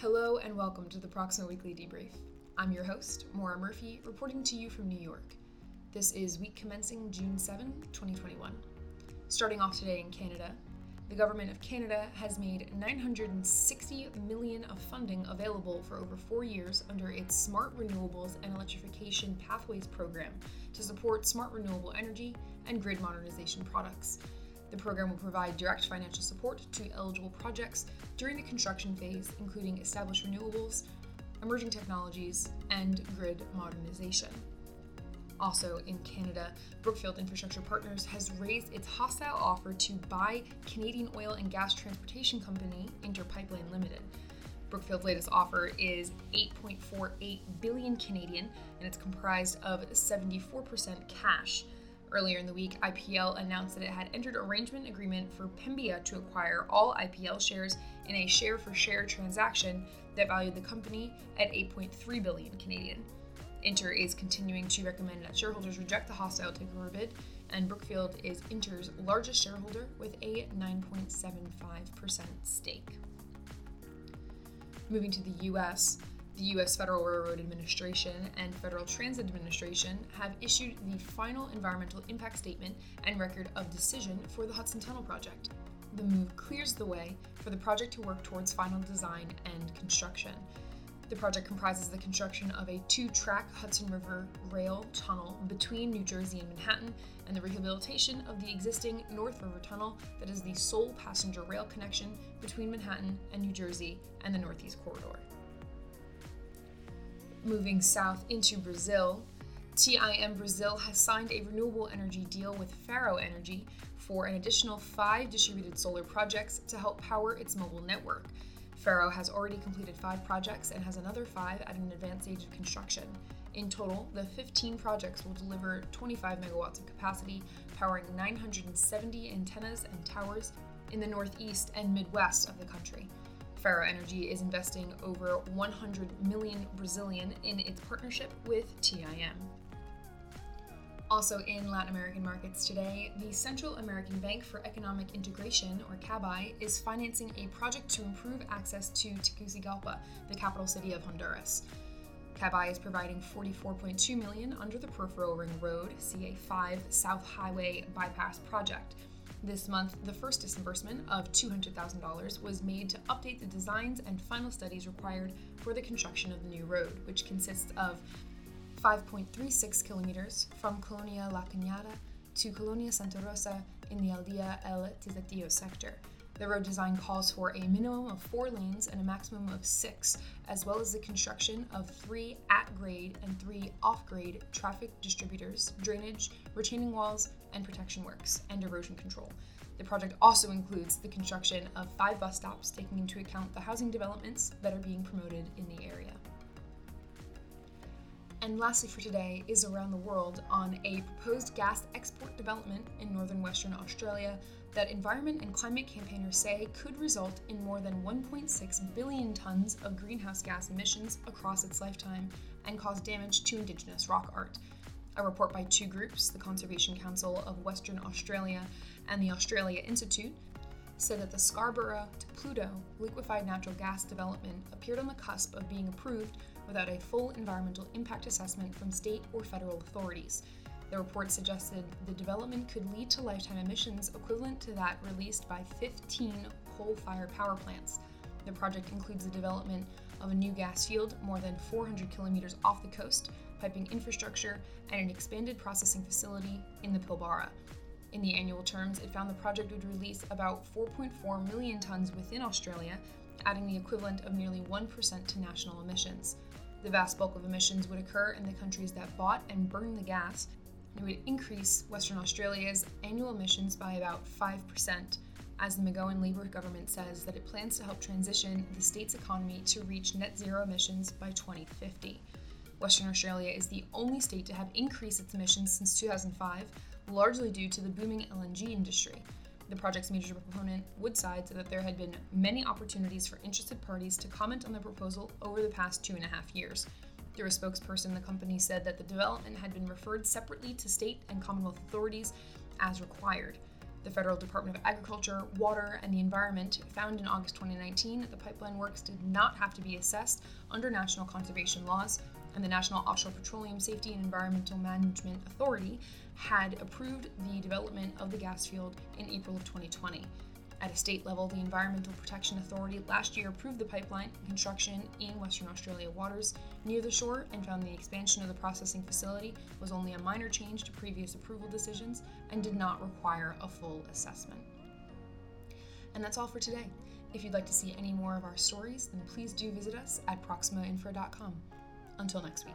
Hello and welcome to the Proxima Weekly Debrief. I'm your host, Maura Murphy, reporting to you from New York. This is week commencing June 7, 2021. Starting off today in Canada, the government of Canada has made 960 million of funding available for over 4 years under its Smart Renewables and Electrification Pathways program to support smart renewable energy and grid modernization products. The program will provide direct financial support to eligible projects during the construction phase, including established renewables, emerging technologies, and grid modernization. Also in Canada, Brookfield Infrastructure Partners has raised its hostile offer to buy Canadian oil and gas transportation company Inter Pipeline Limited. Brookfield's latest offer is 8.48 billion Canadian and it's comprised of 74% cash. Earlier in the week, IPL announced that it had entered arrangement agreement for Pembina to acquire all IPL shares in a share for share transaction that valued the company at 8.3 billion Canadian. Inter is continuing to recommend that shareholders reject the hostile takeover bid, and Brookfield is Inter's largest shareholder with a 9.75% stake. Moving to the US, the U.S. Federal Railroad Administration and Federal Transit Administration have issued the final environmental impact statement and record of decision for the Hudson Tunnel project. The move clears the way for the project to work towards final design and construction. The project comprises the construction of a two track Hudson River rail tunnel between New Jersey and Manhattan and the rehabilitation of the existing North River Tunnel that is the sole passenger rail connection between Manhattan and New Jersey and the Northeast Corridor moving south into Brazil, TIM Brazil has signed a renewable energy deal with Faro Energy for an additional five distributed solar projects to help power its mobile network. Faro has already completed five projects and has another five at an advanced stage of construction. In total, the 15 projects will deliver 25 megawatts of capacity, powering 970 antennas and towers in the northeast and midwest of the country. Faro Energy is investing over 100 million Brazilian in its partnership with TIM. Also in Latin American markets today, the Central American Bank for Economic Integration, or CABI, is financing a project to improve access to Tegucigalpa, the capital city of Honduras. CABI is providing 44.2 million under the Peripheral Ring Road CA5 South Highway Bypass project. This month, the first disbursement of $200,000 was made to update the designs and final studies required for the construction of the new road, which consists of 5.36 kilometers from Colonia La Cañada to Colonia Santa Rosa in the Aldea El Tizatillo sector. The road design calls for a minimum of four lanes and a maximum of six, as well as the construction of three at grade and three off grade traffic distributors, drainage, retaining walls, and protection works, and erosion control. The project also includes the construction of five bus stops, taking into account the housing developments that are being promoted in the area. And lastly, for today, is around the world on a proposed gas export development in northern Western Australia that environment and climate campaigners say could result in more than 1.6 billion tons of greenhouse gas emissions across its lifetime and cause damage to Indigenous rock art. A report by two groups, the Conservation Council of Western Australia and the Australia Institute, said that the Scarborough to Pluto liquefied natural gas development appeared on the cusp of being approved without a full environmental impact assessment from state or federal authorities. The report suggested the development could lead to lifetime emissions equivalent to that released by 15 coal fired power plants. The project includes the development of a new gas field more than 400 kilometers off the coast, piping infrastructure, and an expanded processing facility in the Pilbara. In the annual terms, it found the project would release about 4.4 million tons within Australia, adding the equivalent of nearly 1% to national emissions. The vast bulk of emissions would occur in the countries that bought and burned the gas, it would increase Western Australia's annual emissions by about 5%, as the McGowan Labour government says that it plans to help transition the state's economy to reach net zero emissions by 2050. Western Australia is the only state to have increased its emissions since 2005, largely due to the booming LNG industry. The project's major proponent, Woodside, said that there had been many opportunities for interested parties to comment on the proposal over the past two and a half years. Through a spokesperson, the company said that the development had been referred separately to state and Commonwealth authorities as required. The Federal Department of Agriculture, Water, and the Environment found in August 2019 that the pipeline works did not have to be assessed under national conservation laws, and the National Offshore Petroleum Safety and Environmental Management Authority had approved the development of the gas field in April of 2020. At a state level, the Environmental Protection Authority last year approved the pipeline construction in Western Australia waters near the shore and found the expansion of the processing facility was only a minor change to previous approval decisions and did not require a full assessment. And that's all for today. If you'd like to see any more of our stories, then please do visit us at proximainfra.com. Until next week.